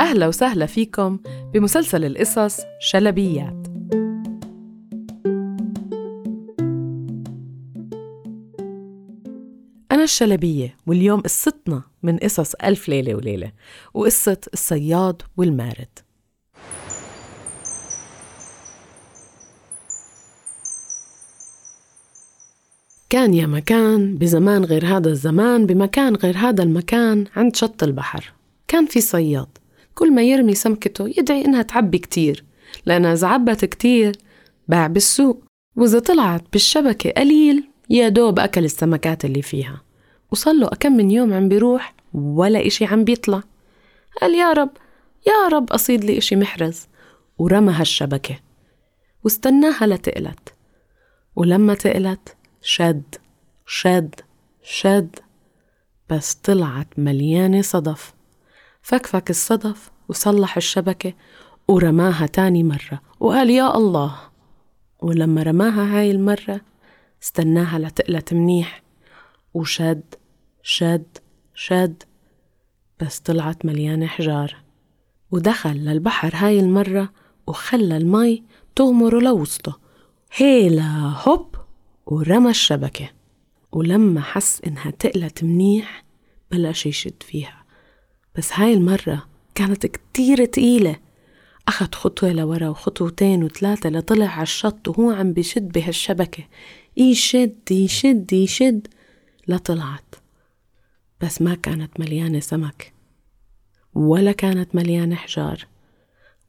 أهلا وسهلا فيكم بمسلسل القصص شلبيات. أنا الشلبية واليوم قصتنا من قصص ألف ليلة وليلة وقصة الصياد والمارد. كان يا مكان بزمان غير هذا الزمان بمكان غير هذا المكان عند شط البحر. كان في صياد. كل ما يرمي سمكته يدعي إنها تعبي كتير لأنها إذا عبت كتير. باع بالسوق. وإذا طلعت بالشبكة قليل يا دوب أكل السمكات اللي فيها. وصل له أكم من يوم عم بيروح ولا إشي عم بيطلع. قال يا رب يا رب أصيد لي إشي محرز. ورمى هالشبكة. واستناها لتقلت. ولما تقلت شد شد شد. بس طلعت مليانة صدف. فكفك الصدف وصلح الشبكة ورماها تاني مرة. وقال يا الله ولما رماها هاي المرة استناها لتقلت منيح. وشد شد شد بس طلعت مليانة حجار ودخل للبحر هاي المرة وخلى المي تغمره لوسطه. هيلا هوب ورمى الشبكة. ولما حس إنها تقلت منيح بلش يشد فيها. بس هاي المرة كانت كتير تقيلة. أخد خطوة لورا وخطوتين وثلاثة لطلع على الشط وهو عم بشد بهالشبكة. يشد يشد يشد. لطلعت بس ما كانت مليانة سمك. ولا كانت مليانة حجار.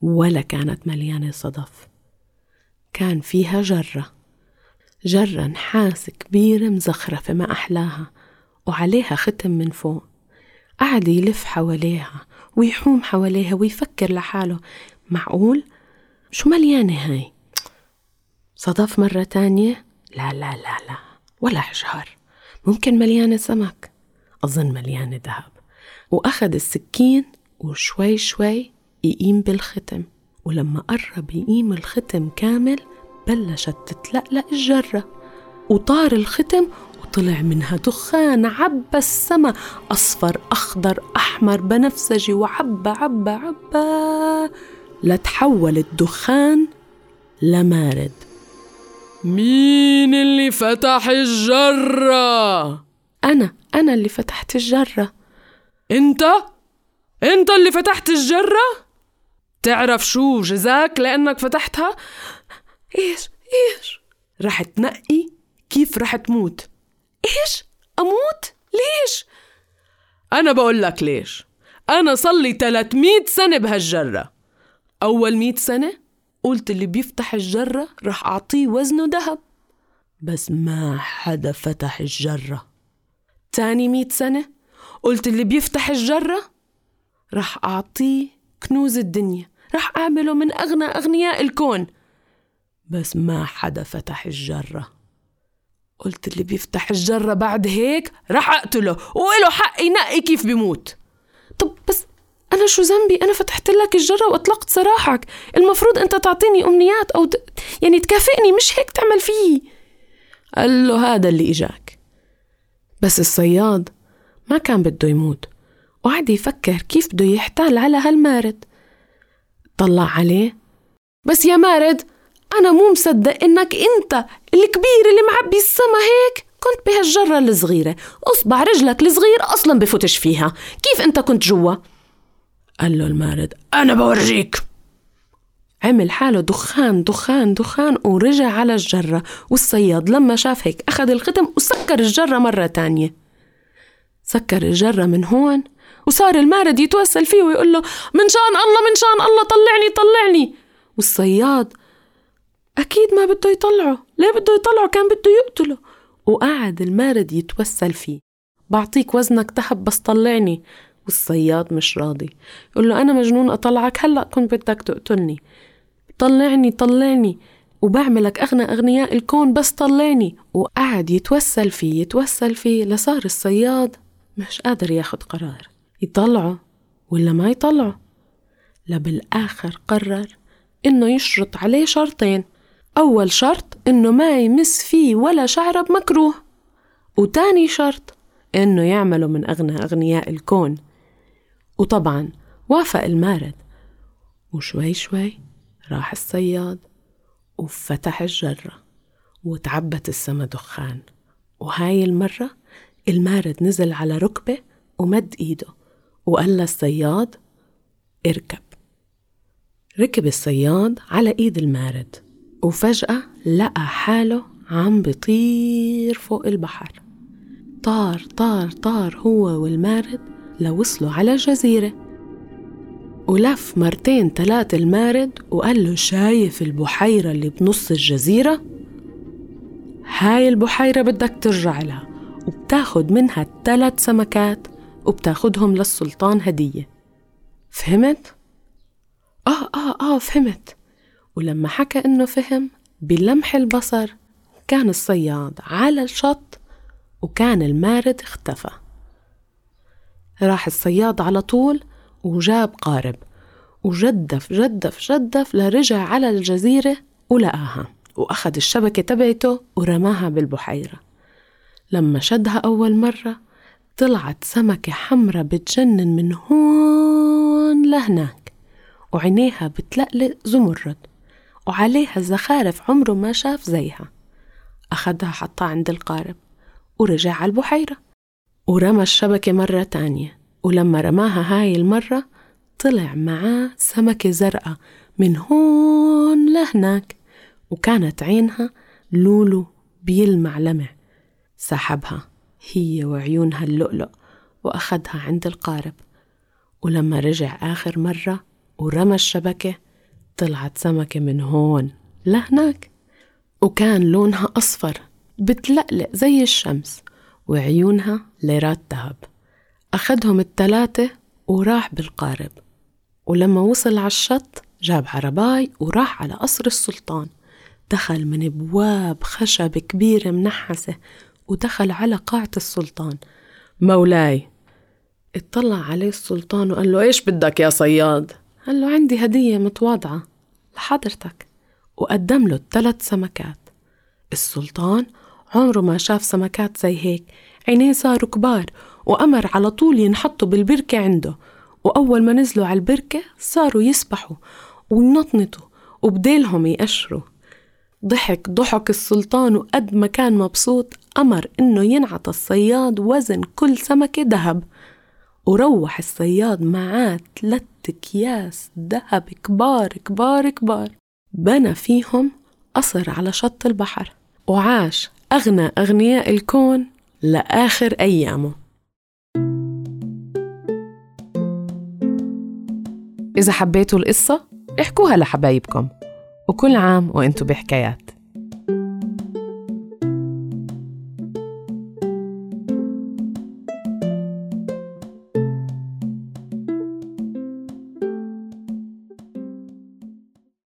ولا كانت مليانة صدف. كان فيها جرة. جرة نحاس كبيرة مزخرفة ما أحلاها. وعليها ختم من فوق. قعد يلف حواليها ويحوم حواليها ويفكر لحاله. معقول؟ شو مليانة هاي؟ صدف مرة تانية؟ لا لا لا لا ولا حجار ممكن مليانة سمك. أظن مليانة ذهب. وأخذ السكين وشوي شوي يقيم بالختم. ولما قرب يقيم الختم كامل بلشت تتلقلق الجرة. وطار الختم وطلع منها دخان عبى السما أصفر أخضر أحمر بنفسجي وعبى عبى عبى لتحول الدخان لمارد مين اللي فتح الجرة؟ أنا أنا اللي فتحت الجرة أنت؟ أنت اللي فتحت الجرة؟ تعرف شو جزاك لأنك فتحتها؟ إيش إيش رح تنقي كيف رح تموت؟ إيش؟ أموت؟ ليش؟ أنا بقول لك ليش. أنا صلي 300 سنة بهالجرة. أول 100 سنة قلت اللي بيفتح الجرة رح أعطيه وزنه ذهب بس ما حدا فتح الجرة. تاني 100 سنة قلت اللي بيفتح الجرة رح أعطيه كنوز الدنيا. رح أعمله من أغنى أغنياء الكون. بس ما حدا فتح الجرة. قلت اللي بيفتح الجرة بعد هيك رح أقتله وإله حق ينقي كيف بيموت؟ طب بس أنا شو ذنبي؟ أنا فتحت لك الجرة وأطلقت سراحك المفروض أنت تعطيني أمنيات أو د... يعني تكافئني مش هيك تعمل فيي؟ قال له هذا اللي إجاك. بس الصياد ما كان بده يموت وقعد يفكر كيف بده يحتال على هالمارد. طلع عليه. بس يا مارد أنا مو مصدق إنك أنت الكبير اللي معبي السما هيك. كنت بهالجرة الصغيرة. أصبع رجلك الصغير أصلا بفوتش فيها. كيف أنت كنت جوا؟ قال له المارد أنا بورجيك. عمل حاله دخان دخان دخان ورجع على الجرة. والصياد لما شاف هيك أخذ الختم وسكر الجرة مرة تانية. سكر الجرة من هون وصار المارد يتوسل فيه ويقول له من شان الله من شان الله طلعني طلعني. والصياد أكيد ما بده يطلعه. ليه بده يطلعه كان بده يقتله. وقعد المارد يتوسل فيه. بعطيك وزنك ذهب بس طلعني. والصياد مش راضي. يقول له أنا مجنون أطلعك هلأ كنت بدك تقتلني. طلعني طلعني. وبعملك أغنى أغنياء الكون بس طلعني. وقعد يتوسل فيه يتوسل فيه. لصار الصياد مش قادر ياخد قرار. يطلعه ولا ما يطلعه؟ لبالآخر قرر إنه يشرط عليه شرطين. أول شرط إنه ما يمس فيه ولا شعرة بمكروه وتاني شرط إنه يعمله من أغنى أغنياء الكون. وطبعا وافق المارد وشوي شوي راح الصياد وفتح الجرة وتعبت السما دخان. وهاي المرة المارد نزل على ركبة ومد إيده وقال للصياد اركب. ركب الصياد على إيد المارد. وفجأة لقى حاله عم بيطير فوق البحر طار طار طار هو والمارد لوصلوا على جزيرة ولف مرتين تلات المارد وقال له شايف البحيرة اللي بنص الجزيرة؟ هاي البحيرة بدك ترجع لها وبتاخد منها تلات سمكات وبتاخدهم للسلطان هدية فهمت؟ آه آه آه فهمت ولما حكى إنه فهم بلمح البصر كان الصياد على الشط وكان المارد اختفى. راح الصياد على طول وجاب قارب وجدف جدف جدف لرجع على الجزيرة ولقاها وأخذ الشبكة تبعته ورماها بالبحيرة. لما شدها أول مرة طلعت سمكة حمرة بتجنن من هون لهناك وعينيها بتلقلق زمرد. وعليها زخارف عمره ما شاف زيها. أخدها حطها عند القارب ورجع على البحيرة ورمى الشبكة مرة تانية ولما رماها هاي المرة طلع معاه سمكة زرقاء من هون لهناك وكانت عينها لولو بيلمع لمع. سحبها هي وعيونها اللؤلؤ وأخدها عند القارب. ولما رجع آخر مرة ورمى الشبكة طلعت سمكة من هون لهناك وكان لونها أصفر بتلقلق زي الشمس وعيونها ليرات ذهب. أخدهم التلاتة وراح بالقارب ولما وصل على الشط جاب عرباي وراح على قصر السلطان. دخل من بواب خشب كبيرة منحسة ودخل على قاعة السلطان. مولاي اطلع عليه السلطان وقال له إيش بدك يا صياد؟ قال له عندي هدية متواضعة. لحضرتك وقدم له الثلاث سمكات. السلطان عمره ما شاف سمكات زي هيك. عينيه صاروا كبار وأمر على طول ينحطوا بالبركة عنده. وأول ما نزلوا على البركة صاروا يسبحوا وينطنطوا وبديلهم يقشروا. ضحك ضحك السلطان وقد ما كان مبسوط أمر إنه ينعطى الصياد وزن كل سمكة ذهب. وروح الصياد معاه ثلاث أكياس ذهب كبار كبار كبار. بنى فيهم قصر على شط البحر وعاش أغنى أغنياء الكون لآخر أيامه. إذا حبيتوا القصة احكوها لحبايبكم وكل عام وانتو بحكايات.